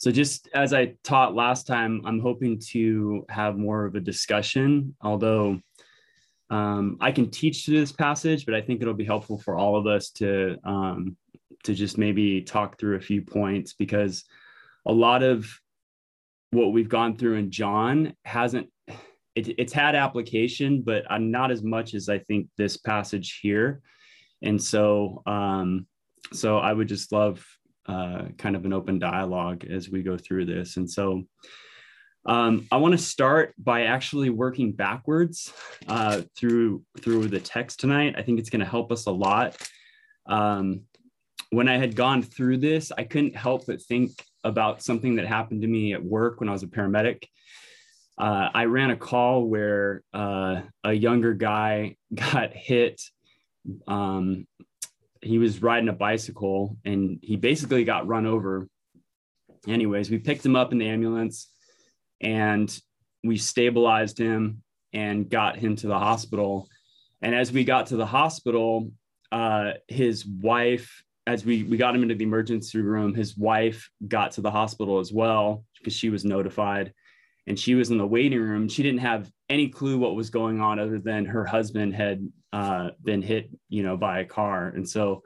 So, just as I taught last time, I'm hoping to have more of a discussion, although um, I can teach this passage, but I think it'll be helpful for all of us to um, to just maybe talk through a few points because a lot of what we've gone through in John hasn't it, it's had application, but not as much as I think this passage here. And so, um, so I would just love uh, kind of an open dialogue as we go through this. And so, um, I want to start by actually working backwards uh, through through the text tonight. I think it's going to help us a lot. Um, when I had gone through this, I couldn't help but think about something that happened to me at work when I was a paramedic. Uh, I ran a call where uh, a younger guy got hit. Um, he was riding a bicycle and he basically got run over. Anyways, we picked him up in the ambulance and we stabilized him and got him to the hospital. And as we got to the hospital, uh, his wife, as we, we got him into the emergency room, his wife got to the hospital as well because she was notified and she was in the waiting room. She didn't have any clue what was going on other than her husband had uh, been hit, you know, by a car. And so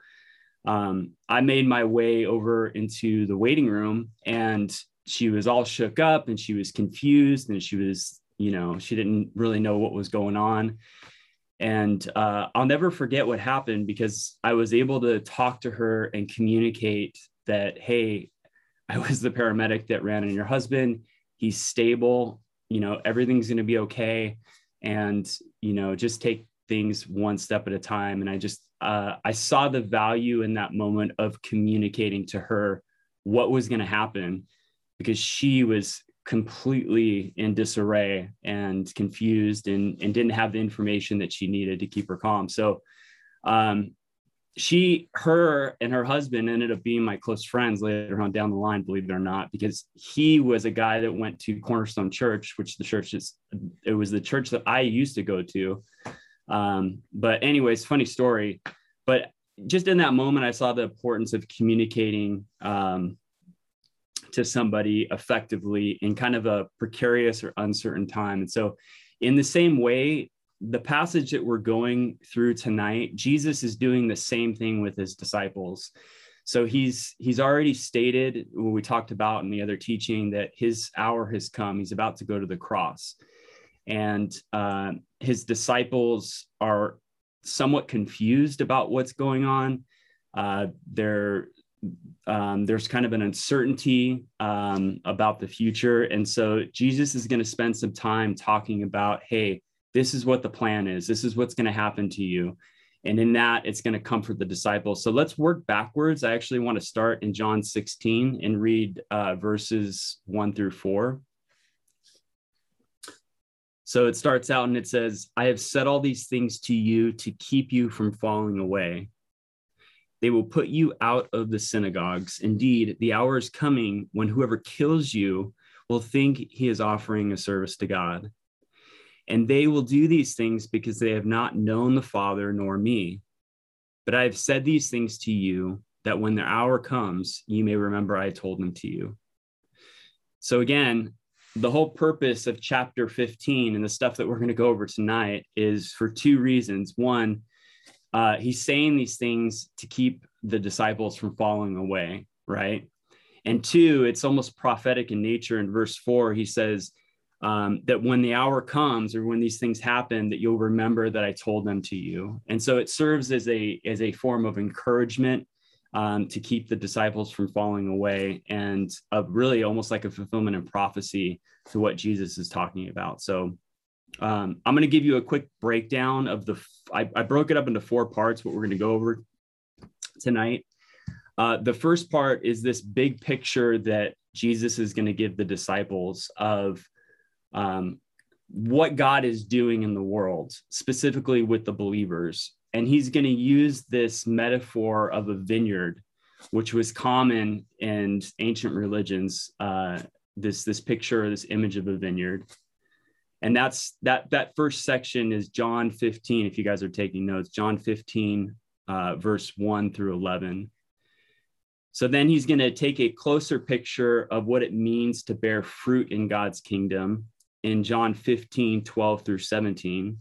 um, I made my way over into the waiting room and she was all shook up and she was confused and she was, you know, she didn't really know what was going on. And uh, I'll never forget what happened because I was able to talk to her and communicate that, hey, I was the paramedic that ran on your husband. He's stable. You know, everything's going to be okay. And, you know, just take things one step at a time. And I just, uh, I saw the value in that moment of communicating to her what was going to happen because she was completely in disarray and confused and, and didn't have the information that she needed to keep her calm. So um, she, her, and her husband ended up being my close friends later on down the line, believe it or not, because he was a guy that went to Cornerstone Church, which the church is, it was the church that I used to go to. Um, but, anyways, funny story. But just in that moment, I saw the importance of communicating um, to somebody effectively in kind of a precarious or uncertain time. And so, in the same way, the passage that we're going through tonight, Jesus is doing the same thing with his disciples. So he's he's already stated what we talked about in the other teaching that his hour has come. He's about to go to the cross, and uh, his disciples are somewhat confused about what's going on. Uh, they're um, there's kind of an uncertainty um, about the future. And so Jesus is going to spend some time talking about, hey, this is what the plan is, this is what's going to happen to you. And in that, it's going to comfort the disciples. So let's work backwards. I actually want to start in John 16 and read uh, verses one through four. So it starts out and it says, I have said all these things to you to keep you from falling away. They will put you out of the synagogues. Indeed, the hour is coming when whoever kills you will think he is offering a service to God. And they will do these things because they have not known the Father nor me. But I have said these things to you that when the hour comes, you may remember I told them to you. So, again, the whole purpose of chapter 15 and the stuff that we're going to go over tonight is for two reasons. One, uh, he's saying these things to keep the disciples from falling away, right? And two, it's almost prophetic in nature. In verse four, he says um, that when the hour comes or when these things happen, that you'll remember that I told them to you. And so it serves as a as a form of encouragement um, to keep the disciples from falling away, and of really almost like a fulfillment of prophecy to what Jesus is talking about. So um, I'm going to give you a quick breakdown of the, I, I broke it up into four parts, what we're going to go over tonight. Uh, the first part is this big picture that Jesus is going to give the disciples of um, what God is doing in the world, specifically with the believers. And he's going to use this metaphor of a vineyard, which was common in ancient religions. Uh, this this picture, this image of a vineyard and that's that that first section is john 15 if you guys are taking notes john 15 uh, verse 1 through 11 So then he's going to take a closer picture of what it means to bear fruit in God's kingdom in John 15, 12 through 17.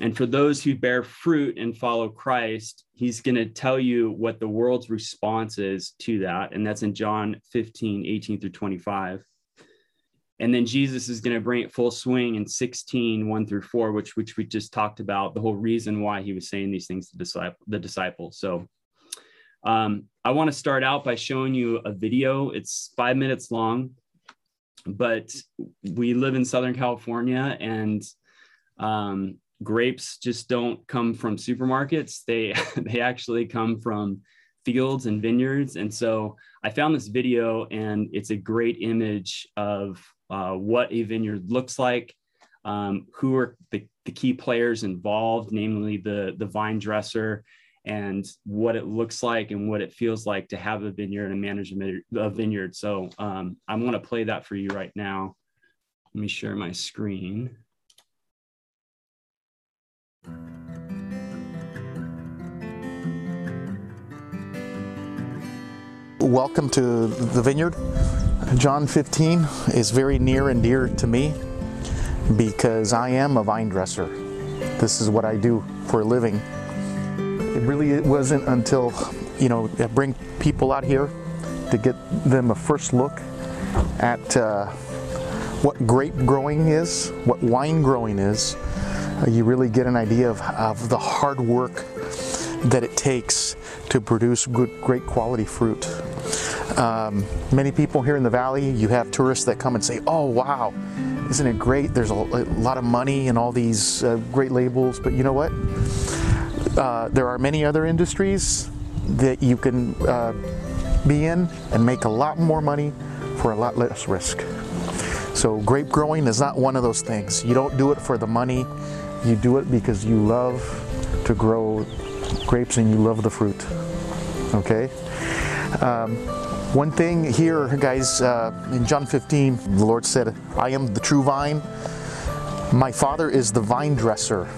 And for those who bear fruit and follow Christ, he's going to tell you what the world's response is to that. And that's in John 15, 18 through 25. And then Jesus is going to bring it full swing in 16, 1 through 4, which, which we just talked about, the whole reason why he was saying these things to disciple, the disciples. So um, I want to start out by showing you a video. It's five minutes long, but we live in Southern California and um, grapes just don't come from supermarkets. They, they actually come from fields and vineyards. And so I found this video and it's a great image of uh, what a vineyard looks like, um, who are the, the key players involved, namely the, the vine dresser and what it looks like and what it feels like to have a vineyard and manage a vineyard. So um, I want to play that for you right now. Let me share my screen. Welcome to the vineyard. John 15 is very near and dear to me because I am a vine dresser. This is what I do for a living. It really wasn't until, you know, I bring people out here to get them a first look at uh, what grape growing is, what wine growing is. Uh, you really get an idea of, of the hard work that it takes to produce good, great quality fruit. Um, many people here in the valley, you have tourists that come and say, oh wow, isn't it great? There's a, a lot of money and all these uh, great labels, but you know what? Uh, there are many other industries that you can uh, be in and make a lot more money for a lot less risk. So grape growing is not one of those things. You don't do it for the money. You do it because you love to grow grapes and you love the fruit. Okay. Um, one thing here, guys, uh, in John 15, the Lord said, I am the true vine. My Father is the vine dresser.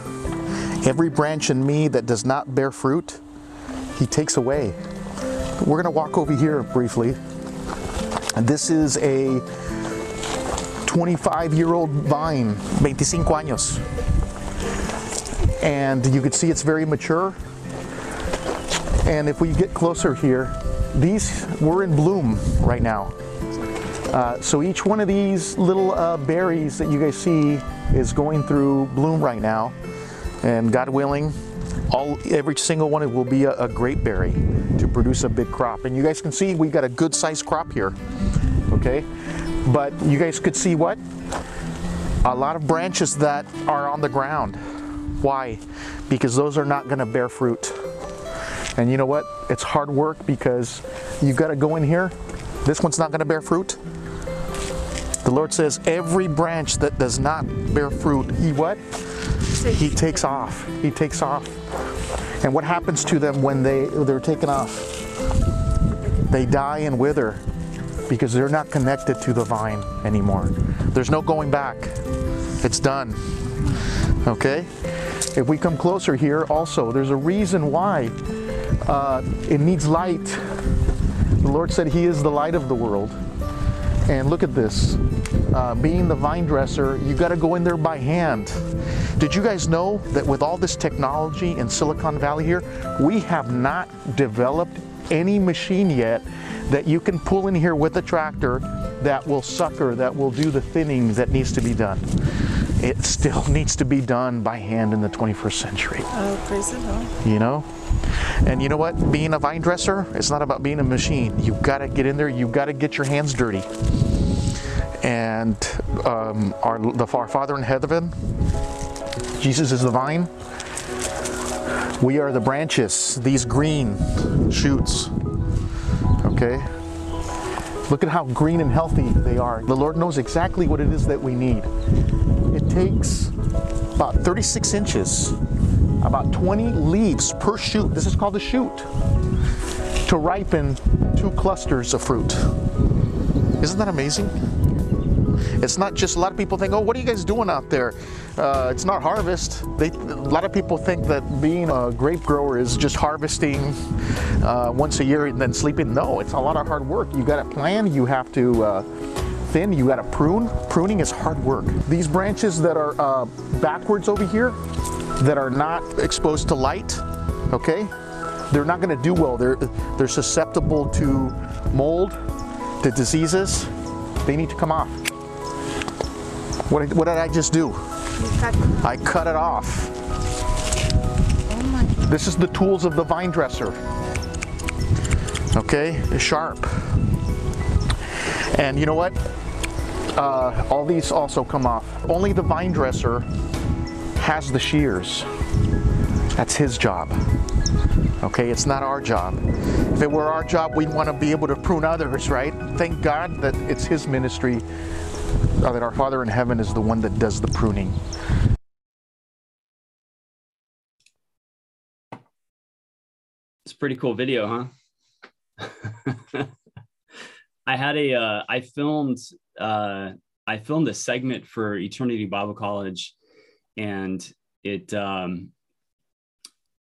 Every branch in me that does not bear fruit, he takes away. We're going to walk over here briefly. This is a 25 year old vine, 25 años. And you can see it's very mature. And if we get closer here, these we're in bloom right now. Uh, so each one of these little uh, berries that you guys see is going through bloom right now and God willing, all every single one will be a, a great berry to produce a big crop. And you guys can see we've got a good sized crop here. Okay, but you guys could see what? A lot of branches that are on the ground. Why? Because those are not going to bear fruit. And you know what? It's hard work because you've got to go in here. This one's not going to bear fruit. The Lord says, every branch that does not bear fruit, he what? He takes off. He takes off. And what happens to them when they, they're taken off? They die and wither because they're not connected to the vine anymore. There's no going back. It's done. Okay? If we come closer here, also, there's a reason why uh, it needs light. The Lord said He is the light of the world. And look at this. Uh, being the vine dresser, you got to go in there by hand. Did you guys know that with all this technology in Silicon Valley here, we have not developed any machine yet that you can pull in here with a tractor that will sucker, that will do the thinning that needs to be done. It still needs to be done by hand in the 21st century. Oh, praise the Lord. You know? And you know what? Being a vine dresser, it's not about being a machine. You've got to get in there, you've got to get your hands dirty. And um, our, the, our Father in heaven, Jesus is the vine. We are the branches, these green shoots. Okay? Look at how green and healthy they are. The Lord knows exactly what it is that we need. It takes about 36 inches, about 20 leaves per shoot. This is called a shoot to ripen two clusters of fruit. Isn't that amazing? It's not just a lot of people think, oh, what are you guys doing out there? Uh, it's not harvest. They, a lot of people think that being a grape grower is just harvesting uh, once a year and then sleeping. No, it's a lot of hard work. You got to plan. You have to uh, thin. You got to prune. Pruning is hard work. These branches that are uh, backwards over here, that are not exposed to light, okay, they're not going to do well. They're they're susceptible to mold, to diseases. They need to come off. What, what did I just do? I cut it off. Oh. This is the tools of the vine dresser. Okay, sharp. And you know what? Uh, all these also come off. Only the vine dresser has the shears. That's his job. Okay, it's not our job. If it were our job, we'd want to be able to prune others, right? Thank God that it's his ministry, uh, that our Father in heaven is the one that does the pruning. It's a pretty cool video, huh? I had a uh, I filmed uh, I filmed a segment for Eternity Bible College, and it um,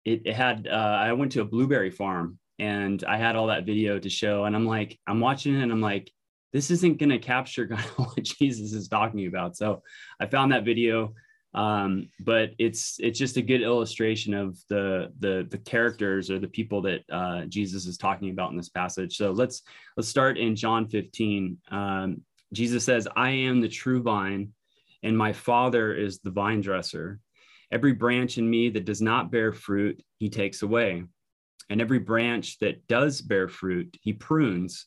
it, it had uh, I went to a blueberry farm and I had all that video to show, and I'm like I'm watching it and I'm like this isn't going to capture kind of what Jesus is talking about. So I found that video um, but it's it's just a good illustration of the the the characters or the people that uh, Jesus is talking about in this passage. So let's let's start in John 15. Um, Jesus says, "I am the true vine, and my Father is the vine dresser. Every branch in me that does not bear fruit, He takes away, and every branch that does bear fruit, He prunes,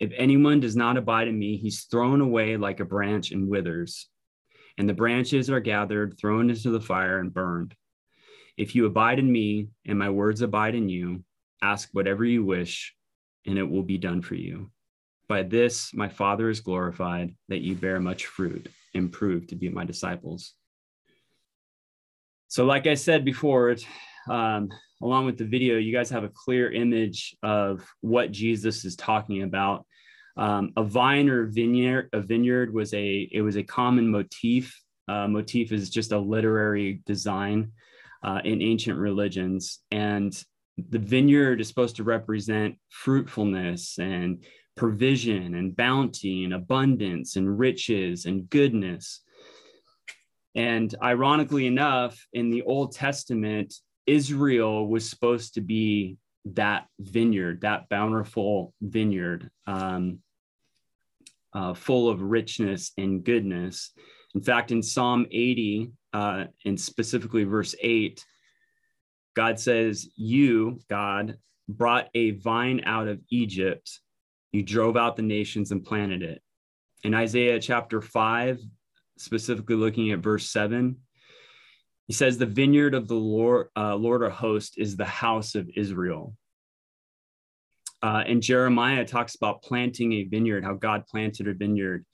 If anyone does not abide in me, he's thrown away like a branch and withers. And the branches are gathered, thrown into the fire, and burned. If you abide in me, and my words abide in you, ask whatever you wish, and it will be done for you. By this, my Father is glorified, that you bear much fruit and prove to be my disciples. So, like I said before, um, along with the video, you guys have a clear image of what Jesus is talking about. Um, a vine or vineyard, a vineyard was a it was a common motif. Uh, motif is just a literary design uh, in ancient religions, and the vineyard is supposed to represent fruitfulness and provision and bounty and abundance and riches and goodness. And ironically enough, in the Old Testament, Israel was supposed to be that vineyard, that bountiful vineyard, um, uh, full of richness and goodness. In fact, in Psalm 80, uh, and specifically verse 8, God says, You, God, brought a vine out of Egypt. You drove out the nations and planted it. In Isaiah chapter 5, specifically looking at verse 7, he says, The vineyard of the Lord, uh, Lord or host is the house of Israel. Uh, and Jeremiah talks about planting a vineyard, how God planted a vineyard.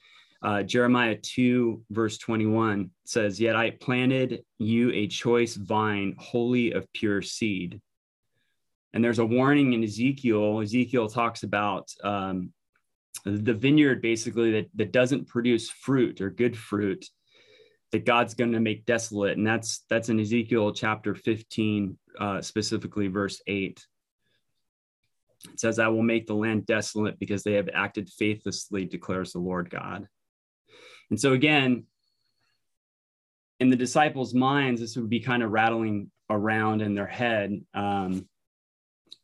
Uh, Jeremiah 2, verse 21 says, Yet I planted you a choice vine, wholly of pure seed. And there's a warning in Ezekiel. Ezekiel talks about um, the vineyard basically that, that doesn't produce fruit or good fruit that God's going to make desolate, and that's that's in Ezekiel chapter 15, uh, specifically verse 8. It says, "I will make the land desolate because they have acted faithlessly," declares the Lord God. And so again, in the disciples' minds, this would be kind of rattling around in their head. Um,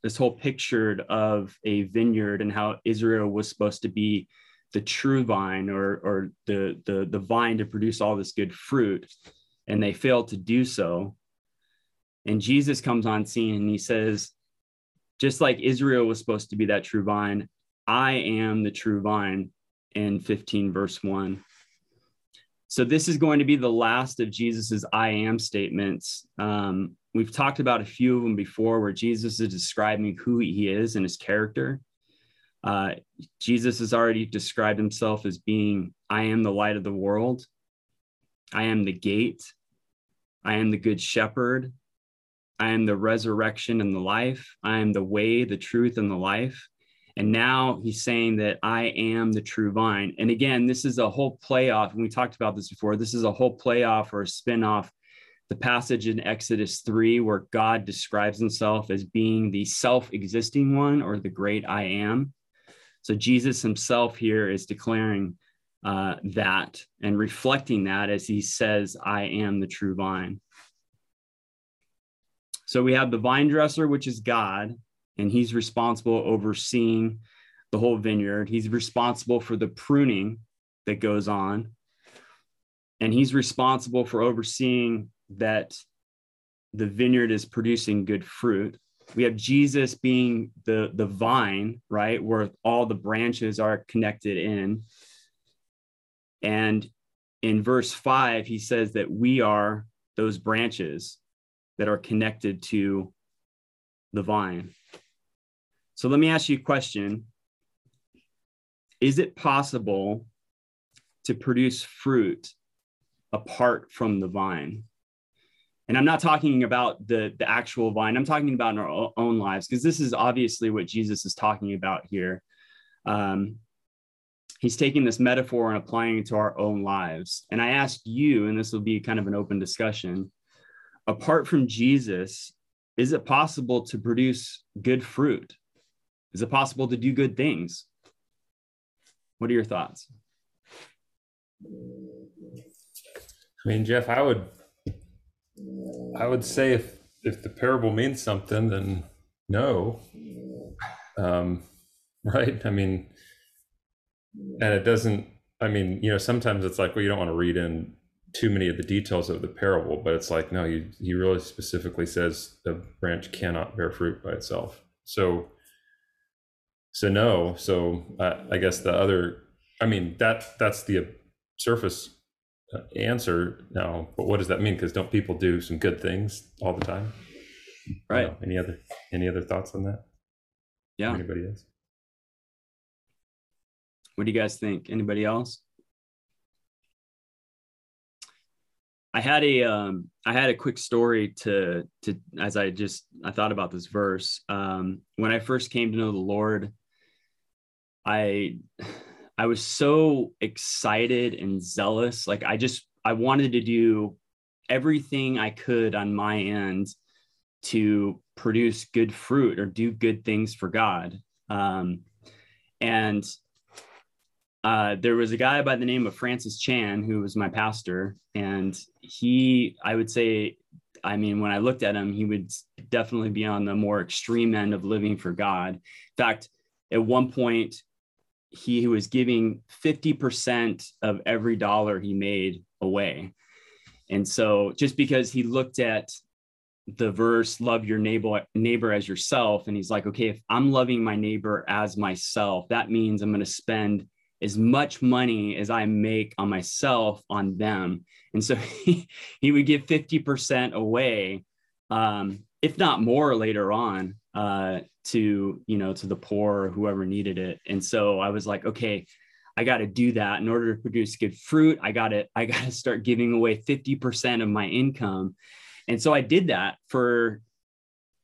this whole picture of a vineyard and how Israel was supposed to be the true vine or or the the the vine to produce all this good fruit and they fail to do so and jesus comes on scene and he says just like israel was supposed to be that true vine i am the true vine in 15 verse 1 So this is going to be the last of Jesus's I am statements. Um, we've talked about a few of them before where Jesus is describing who he is and his character. Uh, Jesus has already described himself as being, I am the light of the world. I am the gate. I am the good shepherd. I am the resurrection and the life. I am the way, the truth, and the life. And now he's saying that I am the true vine. And again, this is a whole playoff. And we talked about this before. This is a whole playoff or a spinoff. The passage in Exodus 3, where God describes himself as being the self existing one or the great I am. So Jesus himself here is declaring uh, that and reflecting that as he says, I am the true vine. So we have the vine dresser, which is God, and he's responsible overseeing the whole vineyard. He's responsible for the pruning that goes on. And he's responsible for overseeing that the vineyard is producing good fruit. We have Jesus being the, the vine, right, where all the branches are connected in. And in verse five, he says that we are those branches that are connected to the vine. So let me ask you a question Is it possible to produce fruit apart from the vine? And I'm not talking about the, the actual vine, I'm talking about in our own lives, because this is obviously what Jesus is talking about here. Um, he's taking this metaphor and applying it to our own lives. And I ask you, and this will be kind of an open discussion apart from Jesus, is it possible to produce good fruit? Is it possible to do good things? What are your thoughts? I mean, Jeff, I would I would say if if the parable means something, then no. Um, right? I mean, and it doesn't. I mean, you know, sometimes it's like, well, you don't want to read in too many of the details of the parable, but it's like, no, he, he really specifically says the branch cannot bear fruit by itself. So, so no. So uh, I guess the other, I mean, that that's the surface answer now, but what does that mean? Because don't people do some good things all the time? Right. Know, any other any other thoughts on that? Yeah. Anybody else? What do you guys think? Anybody else? I had a um, I had a quick story to to as I just I thought about this verse. Um, when I first came to know the Lord, I I was so excited and zealous. Like I just I wanted to do everything I could on my end to produce good fruit or do good things for God. Um, and uh, there was a guy by the name of Francis Chan who was my pastor, and he, I would say, I mean, when I looked at him, he would definitely be on the more extreme end of living for God. In fact, at one point, he was giving 50% of every dollar he made away. And so just because he looked at the verse love your neighbor neighbor as yourself and he's like okay if i'm loving my neighbor as myself that means i'm going to spend as much money as I make on myself on them. And so he, he would give 50% away, um, if not more later on, uh, to, you know, to the poor or whoever needed it. And so I was like, okay, I got to do that in order to produce good fruit. I got to, I got to start giving away 50% of my income. And so I did that for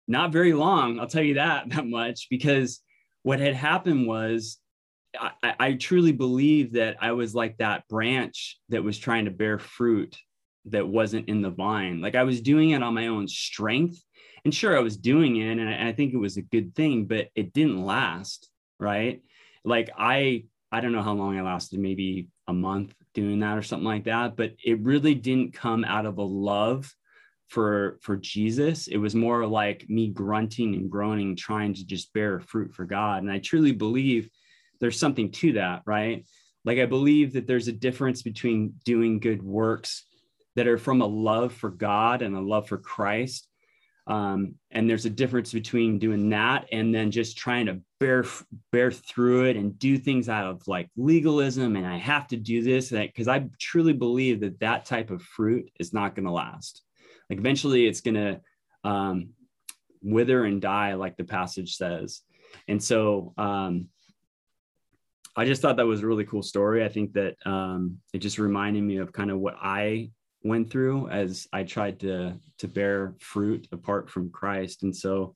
not very long. I'll tell you that, that much, because what had happened was I, I truly believe that I was like that branch that was trying to bear fruit that wasn't in the vine. Like I was doing it on my own strength. And sure, I was doing it and I, think it was a good thing, but it didn't last. Right. Like I, I don't know how long I lasted, maybe a month doing that or something like that, but it really didn't come out of a love for for Jesus. It was more like me grunting and groaning, trying to just bear fruit for God. And I truly believe there's something to that, right? Like I believe that there's a difference between doing good works that are from a love for God and a love for Christ. Um, and there's a difference between doing that and then just trying to bear bear through it and do things out of like legalism and i have to do this because i truly believe that that type of fruit is not going to last. Like eventually it's going to um, wither and die like the passage says. And so um, i just thought that was a really cool story. I think that um, it just reminded me of kind of what i went through as i tried to to bear fruit apart from christ. And so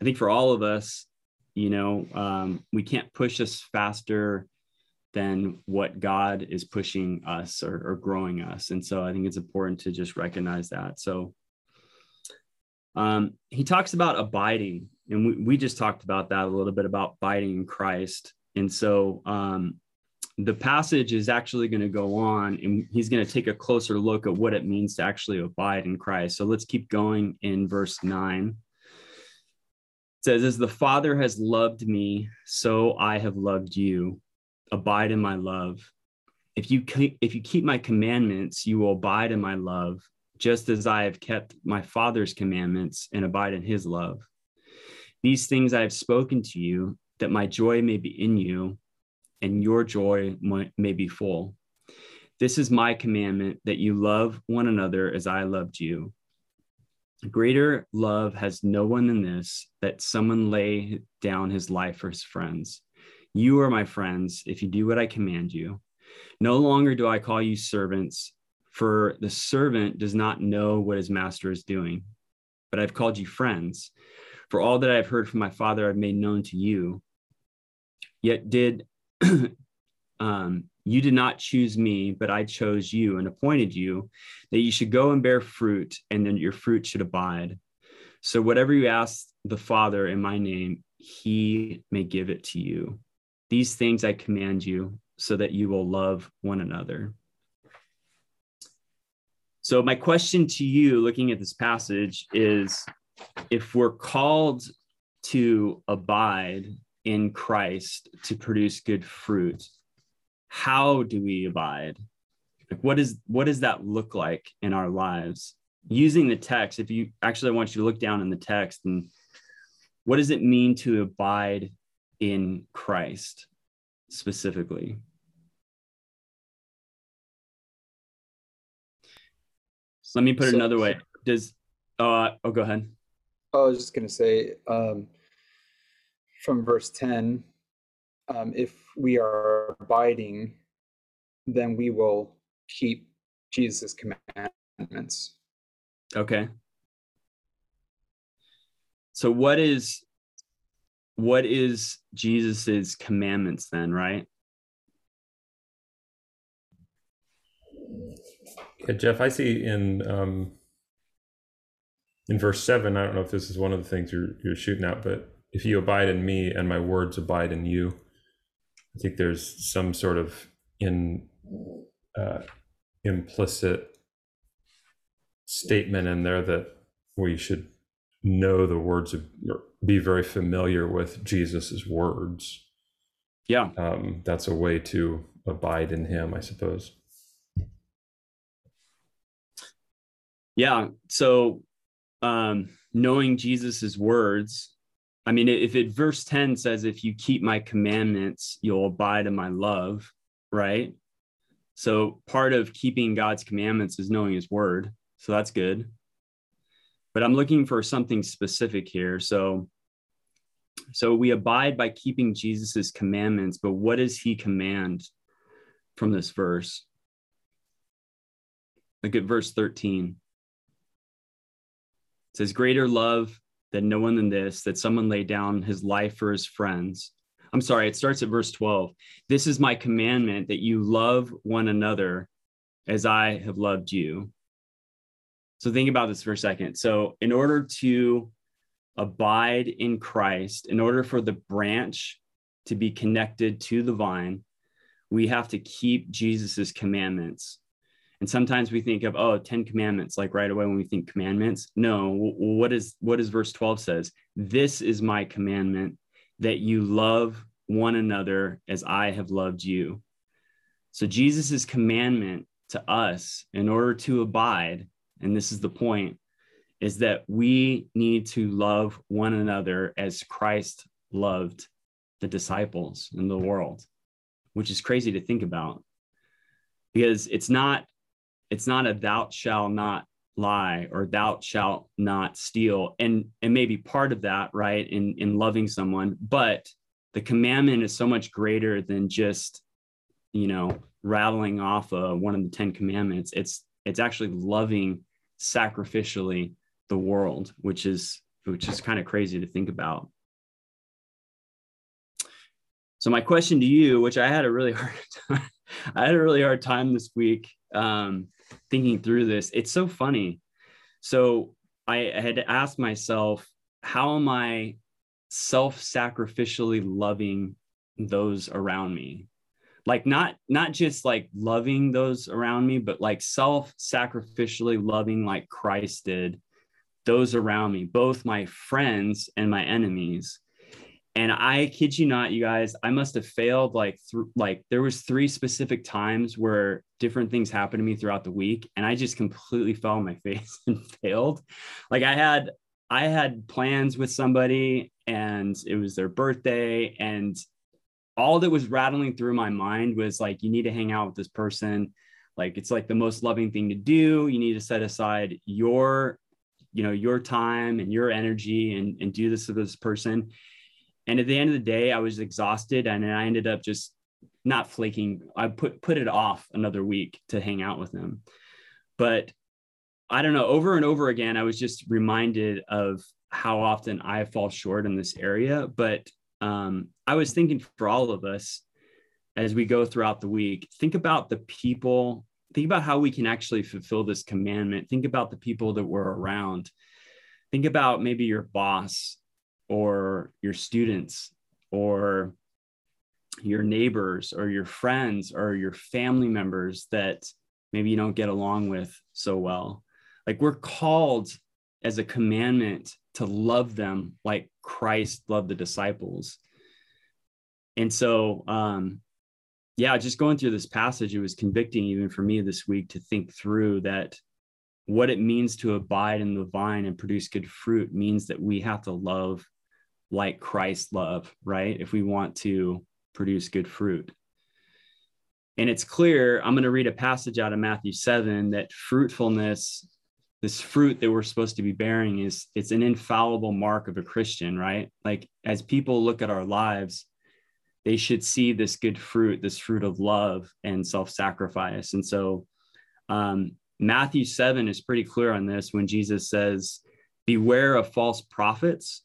i think for all of us you know um, we can't push us faster than what god is pushing us or, or, growing us. And so i think it's important to just recognize that. So um, he talks about abiding and we, we just talked about that a little bit about abiding in christ. And so um, the passage is actually going to go on and he's going to take a closer look at what it means to actually abide in christ so let's keep going in verse 9 says, As the Father has loved me, so I have loved you. Abide in my love. If you if you keep my commandments, you will abide in my love, just as I have kept my Father's commandments and abide in his love. These things I have spoken to you, that my joy may be in you, and your joy may be full. This is my commandment that you love one another as I loved you. Greater love has no one than this that someone lay down his life for his friends. You are my friends if you do what I command you. No longer do I call you servants, for the servant does not know what his master is doing. But I've called you friends, for all that I have heard from my Father I've made known to you. Yet did um, you did not choose me, but I chose you and appointed you that you should go and bear fruit, and then your fruit should abide. So, whatever you ask the Father in my name, he may give it to you. These things I command you, so that you will love one another. So, my question to you, looking at this passage, is if we're called to abide in Christ to produce good fruit, how do we abide? Like what is what does that look like in our lives? Using the text if you actually I want you to look down in the text and what does it mean to abide in christ specifically? Let me put it so, another way. does uh oh go ahead. I was just going to say um from verse 10 um, if we are abiding, then we will keep Jesus' commandments. Okay. So what is what is Jesus's commandments then, right? Yeah, Jeff, I see in um, in verse seven. I don't know if this is one of the things you're you're shooting at, but if you abide in me and my words abide in you, I think there's some sort of in uh, implicit statement in there that we should know the words of be very familiar with Jesus's words. Yeah, um, that's a way to abide in Him, I suppose. Yeah. So, um, knowing Jesus's words I mean, if it verse 10 says, if you keep my commandments, you'll abide in my love, right? So part of keeping God's commandments is knowing his word. So that's good. But I'm looking for something specific here. So so we abide by keeping Jesus's commandments, but what does he command from this verse? Look at verse 13. It says, Greater love that no one than this, that someone laid down his life for his friends. I'm sorry, it starts at verse 12. This is my commandment that you love one another as I have loved you. So think about this for a second. So, in order to abide in Christ, in order for the branch to be connected to the vine, we have to keep Jesus's commandments. And sometimes we think of, oh, 10 commandments, like right away when we think commandments. No, what is what is verse 12 says? This is my commandment that you love one another as I have loved you. So Jesus's commandment to us in order to abide, and this is the point, is that we need to love one another as Christ loved the disciples in the world, which is crazy to think about because it's not it's not a thou shalt not lie or thou shalt not steal. And and maybe part of that right in in loving someone but the commandment is so much greater than just you know rattling off uh, one of the 10 commandments. It's it's actually loving sacrificially the world which is which is kind of crazy to think about. So my question to you which i had a really hard time i had a really hard time this week um, thinking through this it's so funny. So i had asked myself how am i self-sacrificially loving those around me? Like not not just like loving those around me but like self-sacrificially loving like christ did those around me both my friends and my enemies and i kid you not you guys i must have failed like like there was three specific times where different things happened to me throughout the week and i just completely fell on my face and failed. Like i had i had plans with somebody and it was their birthday and all that was rattling through my mind was like you need to hang out with this person. Like it's like the most loving thing to do. You need to set aside your you know your time and your energy and, and do this to this person and at the end of the day i was exhausted and i ended up just not flaking i put put it off another week to hang out with them but i don't know over and over again i was just reminded of how often I fall short in this area. But um, I was thinking for all of us as we go throughout the week, think about the people, think about how we can actually fulfill this commandment. Think about the people that we're around. Think about maybe your boss or your students or your neighbors or your friends or your family members that maybe you don't get along with so well. Like we're called as a commandment to love them like Christ loved the disciples. And so, um, yeah, just going through this passage, it was convicting even for me this week to think through that what it means to abide in the vine and produce good fruit means that we have to love like Christ love, right? If we want to produce good fruit. And it's clear, I'm going to read a passage out of Matthew 7 that fruitfulness this fruit that we're supposed to be bearing is it's an infallible mark of a christian right like as people look at our lives they should see this good fruit this fruit of love and self-sacrifice and so um, matthew 7 is pretty clear on this when jesus says beware of false prophets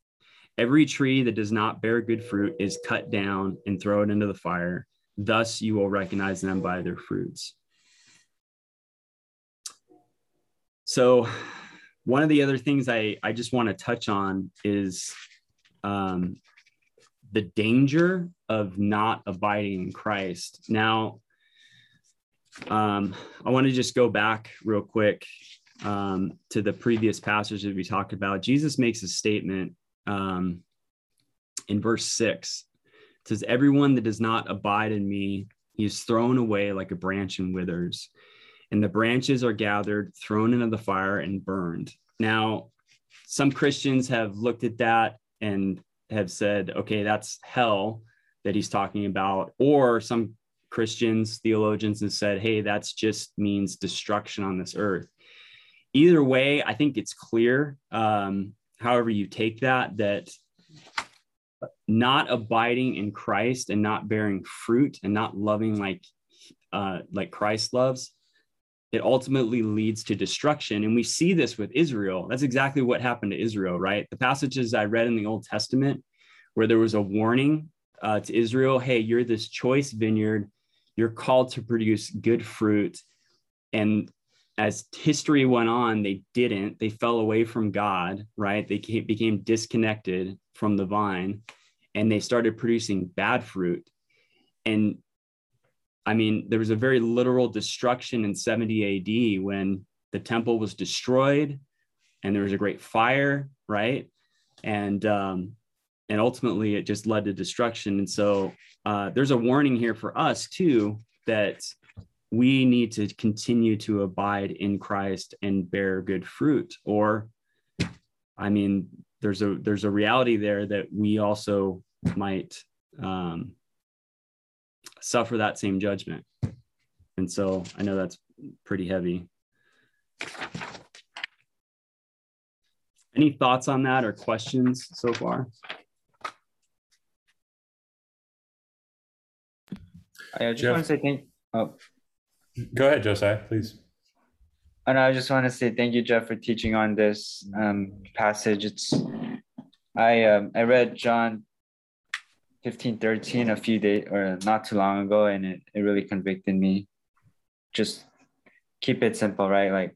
Every tree that does not bear good fruit is cut down and thrown into the fire. Thus you will recognize them by their fruits. So, one of the other things I, I just want to touch on is um, the danger of not abiding in Christ. Now, um, I want to just go back real quick um, to the previous passage that we talked about. Jesus makes a statement um, in verse six. It says, Everyone that does not abide in me, he is thrown away like a branch and withers and the branches are gathered, thrown into the fire, and burned. Now, some Christians have looked at that and have said, okay, that's hell that he's talking about. Or some Christians, theologians have said, hey, that's just means destruction on this earth. Either way, I think it's clear, um, however you take that, that not abiding in Christ and not bearing fruit and not loving like uh, like Christ loves it ultimately leads to destruction. And we see this with Israel. That's exactly what happened to Israel, right? The passages I read in the Old Testament where there was a warning uh, to Israel hey, you're this choice vineyard, you're called to produce good fruit. And as history went on, they didn't. They fell away from God, right? They became disconnected from the vine and they started producing bad fruit. And I mean, there was a very literal destruction in 70 AD when the temple was destroyed and there was a great fire, right? And um, and ultimately it just led to destruction. And so uh, there's a warning here for us too that we need to continue to abide in Christ and bear good fruit. Or, I mean, there's a there's a reality there that we also might um, suffer that same judgment. And so I know that's pretty heavy. Any thoughts on that or questions so far? I just Jeff? want to say thank. Oh, Go ahead, Josiah, please. and I just want to say thank you, Jeff, for teaching on this um, passage. It's I um, I read John fifteen thirteen a few days or not too long ago, and it, it really convicted me. Just keep it simple, right? Like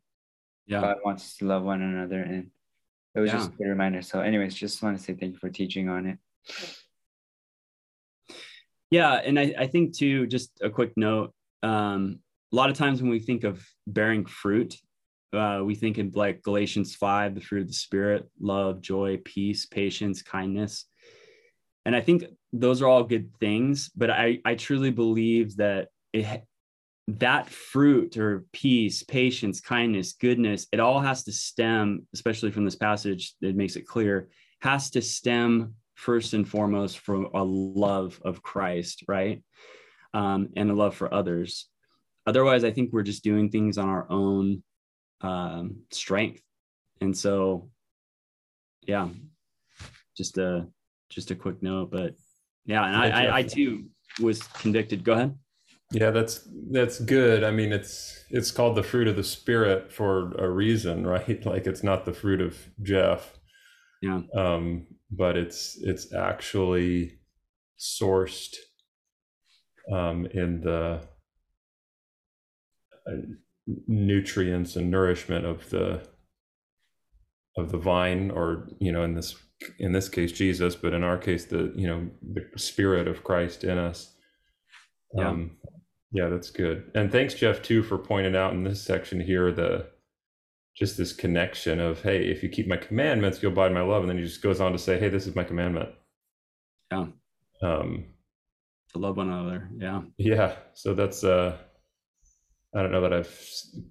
Yeah. God wants us to love one another, and it was just a good reminder. So, anyways, just want to say thank you for teaching on it. Yeah, and I, I think too, just a quick note. Um, a lot of times when we think of bearing fruit, uh, we think of like Galatians 5, the fruit of the spirit, love, joy, peace, patience, kindness. And I think those are all good things, but I, I truly believe that it that fruit or peace, patience, kindness, goodness, it all has to stem, especially from this passage, that makes it clear, has to stem first and foremost from a love of Christ, right? Um, and a love for others. Otherwise, I think we're just doing things on our own um, strength. And so, yeah, just a just a quick note, but yeah, and I, I, I too was convicted. Go ahead. Yeah, that's that's good. I mean, it's it's called the fruit of the spirit for a reason, right? Like it's not the fruit of Jeff. Yeah. Um, but it's it's actually sourced um, in the nutrients and nourishment of the of the vine, or you know, in this in this case Jesus, but in our case, the you know the spirit of Christ in us. Yeah. Um, yeah, that's good. And thanks, Jeff, too, for pointing out in this section here the just this connection of hey, if you keep my commandments, you'll abide in my love, and then he just goes on to say, hey, this is my commandment. Yeah. Um, To love one another. Yeah. yeah. So that's uh, I don't know that I've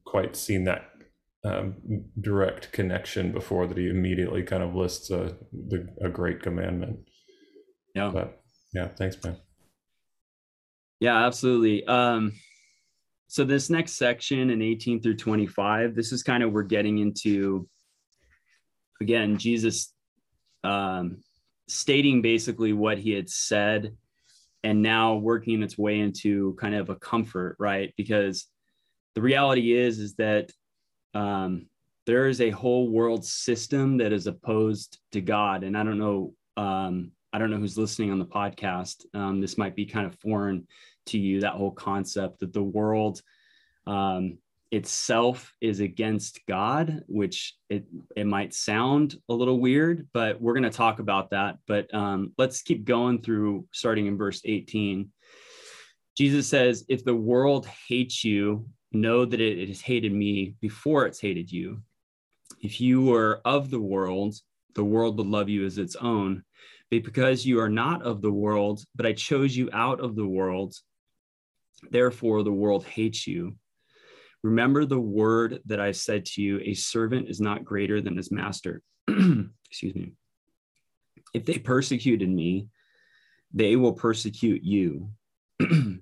quite seen that um, direct connection before that he immediately kind of lists a the, a great commandment. Yeah. But yeah, thanks, man. Yeah, absolutely. Um, so this next section in 18 through 25, this is kind of we're getting into again, Jesus um, stating basically what he had said and now working its way into kind of a comfort, right? Because the reality is, is that um, there is a whole world system that is opposed to God. And I don't know, um, I don't know who's listening on the podcast. Um, this might be kind of foreign to you, that whole concept that the world um, itself is against God, which it, it might sound a little weird, but we're going to talk about that. But um, let's keep going through starting in verse 18. Jesus says, If the world hates you, know that it, it has hated me before it's hated you. If you were of the world, the world would love you as its own. But because you are not of the world, but I chose you out of the world, therefore the world hates you. Remember the word that I said to you a servant is not greater than his master. Excuse me. If they persecuted me, they will persecute you.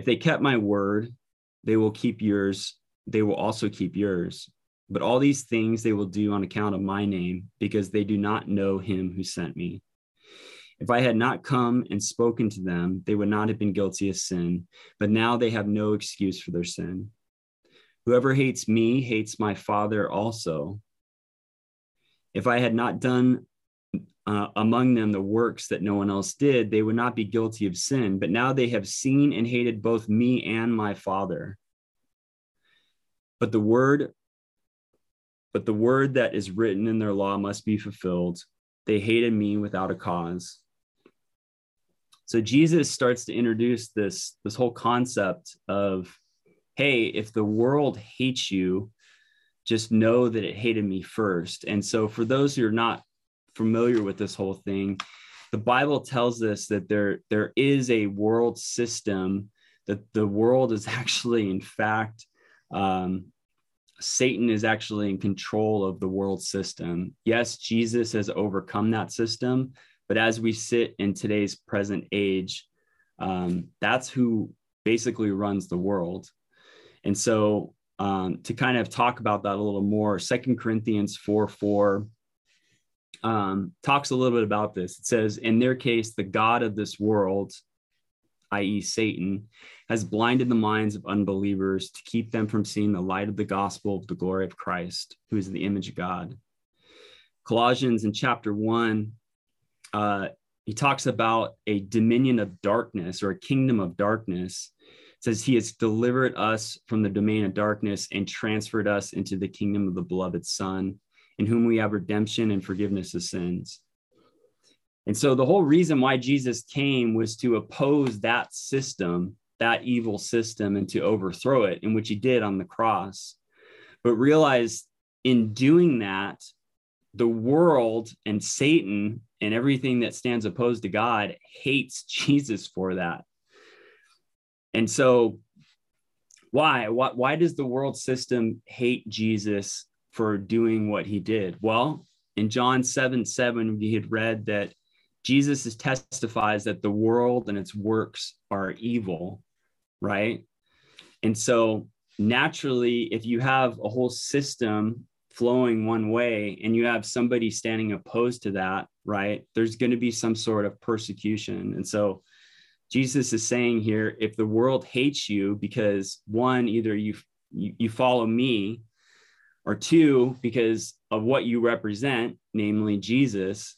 if they kept my word, they will keep yours. They will also keep yours. But all these things they will do on account of my name, because they do not know him who sent me. If I had not come and spoken to them, they would not have been guilty of sin, but now they have no excuse for their sin. Whoever hates me hates my Father also. If I had not done uh, among them the works that no one else did, they would not be guilty of sin, but now they have seen and hated both me and my Father. But the word but the word that is written in their law must be fulfilled. They hated me without a cause. So Jesus starts to introduce this, this whole concept of, hey, if the world hates you, just know that it hated me first. And so for those who are not familiar with this whole thing, the Bible tells us that there, there is a world system, that the world is actually, in fact, um, Satan is actually in control of the world system. Yes, Jesus has overcome that system, but as we sit in today's present age, um, that's who basically runs the world. And so, um, to kind of talk about that a little more, Second Corinthians 4 4 um, talks a little bit about this. It says, In their case, the God of this world, i.e., Satan, has blinded the minds of unbelievers to keep them from seeing the light of the gospel of the glory of Christ, who is the image of God. Colossians in chapter 1, uh, he talks about a dominion of darkness or a kingdom of darkness. It says he has delivered us from the domain of darkness and transferred us into the kingdom of the beloved Son, in whom we have redemption and forgiveness of sins. And so the whole reason why Jesus came was to oppose that system, that evil system, and to overthrow it, in which he did on the cross. But realize in doing that, the world and Satan and everything that stands opposed to God hates Jesus for that. And so, why? Why, why does the world system hate Jesus for doing what he did? Well, in John 7 7, we had read that Jesus testifies that the world and its works are evil, right? And so, naturally, if you have a whole system flowing one way and you have somebody standing opposed to that, right? There's going to be some sort of persecution. And so Jesus is saying here if the world hates you because one, either you, you, you follow me, or two, because of what you represent, namely Jesus,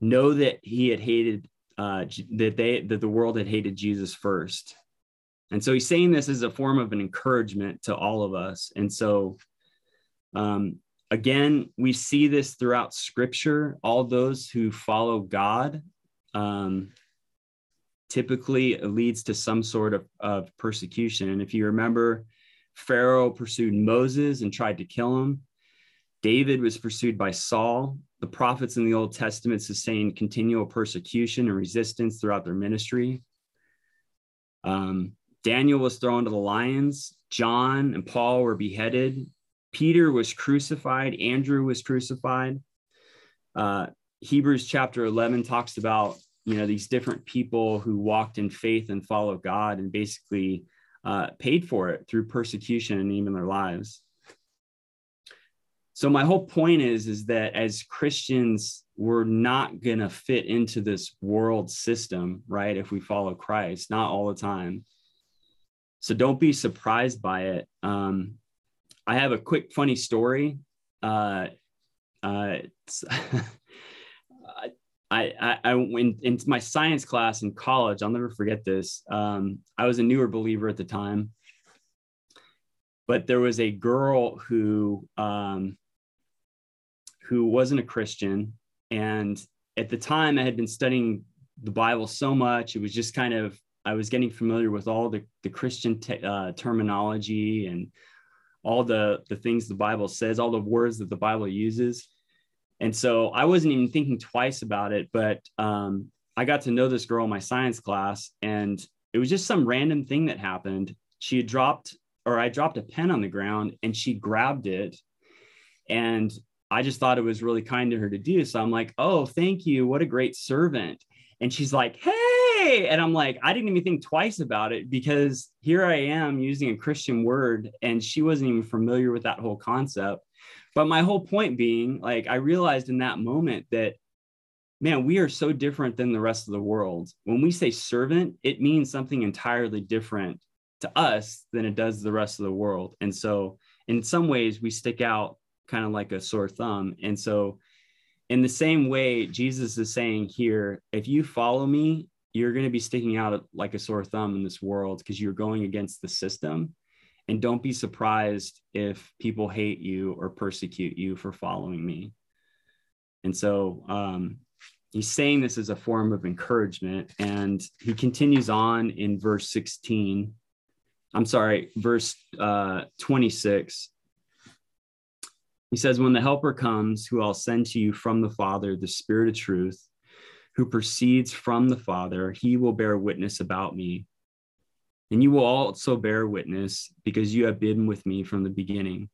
know that he had hated uh, that they that the world had hated Jesus first. And so he's saying this as a form of an encouragement to all of us. And so um, again, we see this throughout scripture. All those who follow God um, typically leads to some sort of, of persecution. And if you remember, Pharaoh pursued Moses and tried to kill him. David was pursued by Saul. The prophets in the Old Testament sustained continual persecution and resistance throughout their ministry. Um, Daniel was thrown to the lions. John and Paul were beheaded. Peter was crucified, Andrew was crucified. Uh, Hebrews chapter 11 talks about you know these different people who walked in faith and followed God and basically uh, paid for it through persecution and even their lives. So my whole point is is that as Christians, we're not gonna fit into this world system, right? If we follow Christ, not all the time. So don't be surprised by it. Um, I have a quick funny story. Uh, uh, I, I, I went into my science class in college. I'll never forget this. Um, I was a newer believer at the time, but there was a girl who um, who wasn't a Christian, and at the time I had been studying the Bible so much. It was just kind of I was getting familiar with all the the Christian te- uh, terminology and all the the things the Bible says, all the words that the Bible uses. And so I wasn't even thinking twice about it, but um, I got to know this girl in my science class, and it was just some random thing that happened. She had dropped, or I dropped a pen on the ground, and she grabbed it, and I just thought it was really kind of her to do. So I'm like, "Oh, thank you! What a great servant!" And she's like, "Hey!" And I'm like, I didn't even think twice about it because here I am using a Christian word and she wasn't even familiar with that whole concept. But my whole point being, like, I realized in that moment that, man, we are so different than the rest of the world. When we say servant, it means something entirely different to us than it does the rest of the world. And so, in some ways, we stick out kind of like a sore thumb. And so, in the same way, Jesus is saying here, if you follow me, you're going to be sticking out like a sore thumb in this world because you're going against the system. And don't be surprised if people hate you or persecute you for following me. And so, um, he's saying this as a form of encouragement. And he continues on in verse 16. I'm sorry, verse uh, 26. He says, When the Helper comes, who I'll send to you from the Father, the Spirit of truth, who proceeds from the Father, he will bear witness about me. And you will also bear witness because you have been with me from the beginning.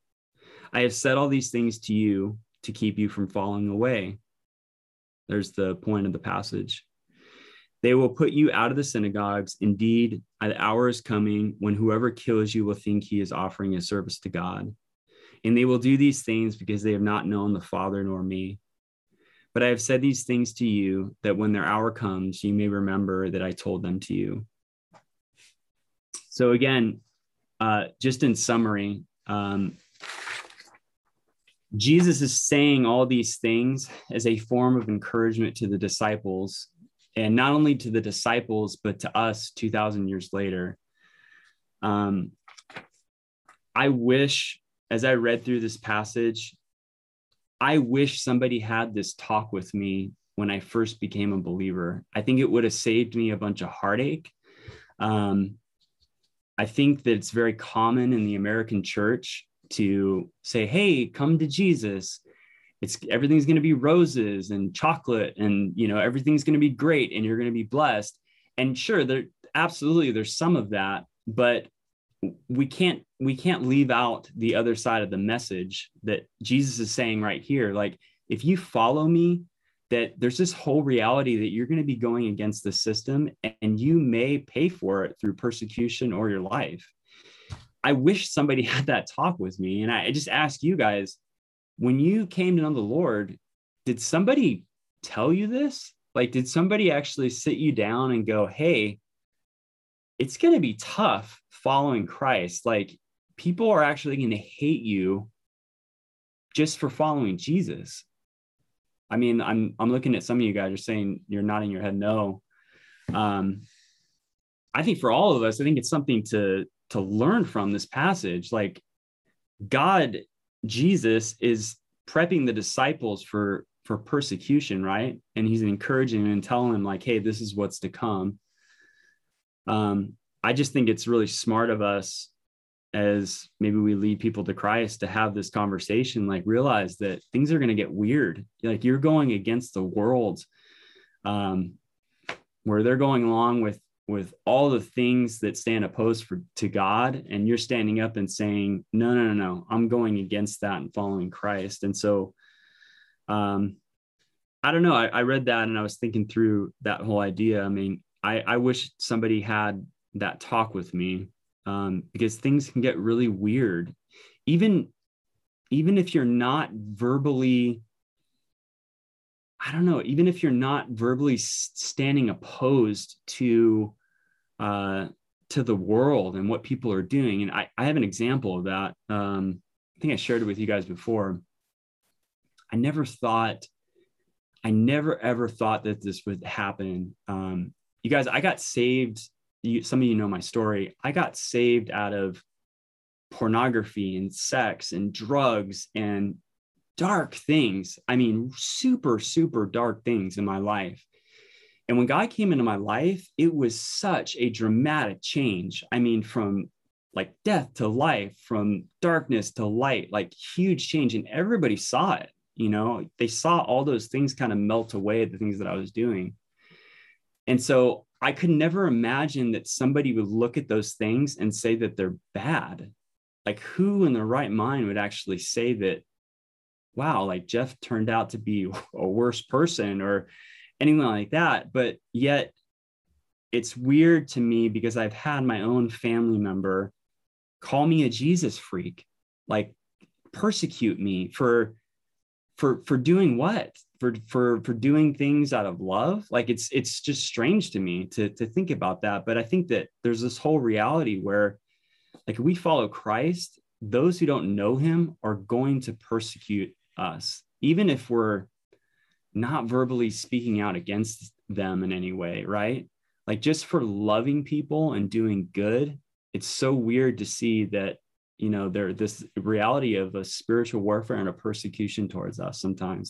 I have said all these things to you to keep you from falling away. There's the point of the passage. They will put you out of the synagogues. Indeed, the hour is coming when whoever kills you will think he is offering a service to God. And they will do these things because they have not known the Father nor me. But I have said these things to you that when their hour comes, you may remember that I told them to you. So, again, uh, just in summary, um, Jesus is saying all these things as a form of encouragement to the disciples, and not only to the disciples, but to us 2,000 years later. Um, I wish, as I read through this passage, I wish somebody had this talk with me when I first became a believer. I think it would have saved me a bunch of heartache. Um, I think that it's very common in the American church to say, hey, come to Jesus. It's everything's going to be roses and chocolate and you know everything's going to be great and you're going to be blessed. And sure, there absolutely there's some of that, but we can't we can't leave out the other side of the message that Jesus is saying right here. Like if you follow me, that there's this whole reality that you're going to be going against the system and you may pay for it through persecution or your life. I wish somebody had that talk with me. And I just ask you guys, when you came to know the Lord, did somebody tell you this? Like, did somebody actually sit you down and go, hey, it's going to be tough following Christ? Like, people are actually going to hate you just for following Jesus. I mean, I'm I'm looking at some of you guys You're saying you're nodding your head no. Um, I think for all of us, I think it's something to to learn from this passage. Like God, Jesus is prepping the disciples for for persecution, right? And he's encouraging them and telling them, like, hey, this is what's to come. Um, I just think it's really smart of us as maybe we lead people to Christ to have this conversation, like realize that things are going to get weird. Like you're going against the world, um, where they're going along with with all the things that stand opposed for to God, and you're standing up and saying, "No, no, no, no, I'm going against that and following Christ." And so, um, I don't know. I, I read that and I was thinking through that whole idea. I mean, I, I wish somebody had that talk with me um, because things can get really weird, even even if you're not verbally I don't know, even if you're not verbally standing opposed to uh, to the world and what people are doing. And I, I have an example of that. Um, I think I shared it with you guys before. I never thought, I never ever thought that this would happen. Um, you guys, I got saved. You, some of you know my story. I got saved out of pornography and sex and drugs and dark things. I mean, super, super dark things in my life. And when God came into my life, it was such a dramatic change. I mean, from like death to life, from darkness to light, like huge change. And everybody saw it. You know, they saw all those things kind of melt away, the things that I was doing. And so I could never imagine that somebody would look at those things and say that they're bad. Like, who in their right mind would actually say that wow, like Jeff turned out to be a worse person or anything like that. But yet it's weird to me because I've had my own family member call me a Jesus freak, like persecute me for for for doing what? For for for doing things out of love? Like it's it's just strange to me to to think about that. But I think that there's this whole reality where like we follow Christ, those who don't know him are going to persecute us, even if we're not verbally speaking out against them in any way, right? Like just for loving people and doing good, it's so weird to see that, you know, there this reality of a spiritual warfare and a persecution towards us sometimes.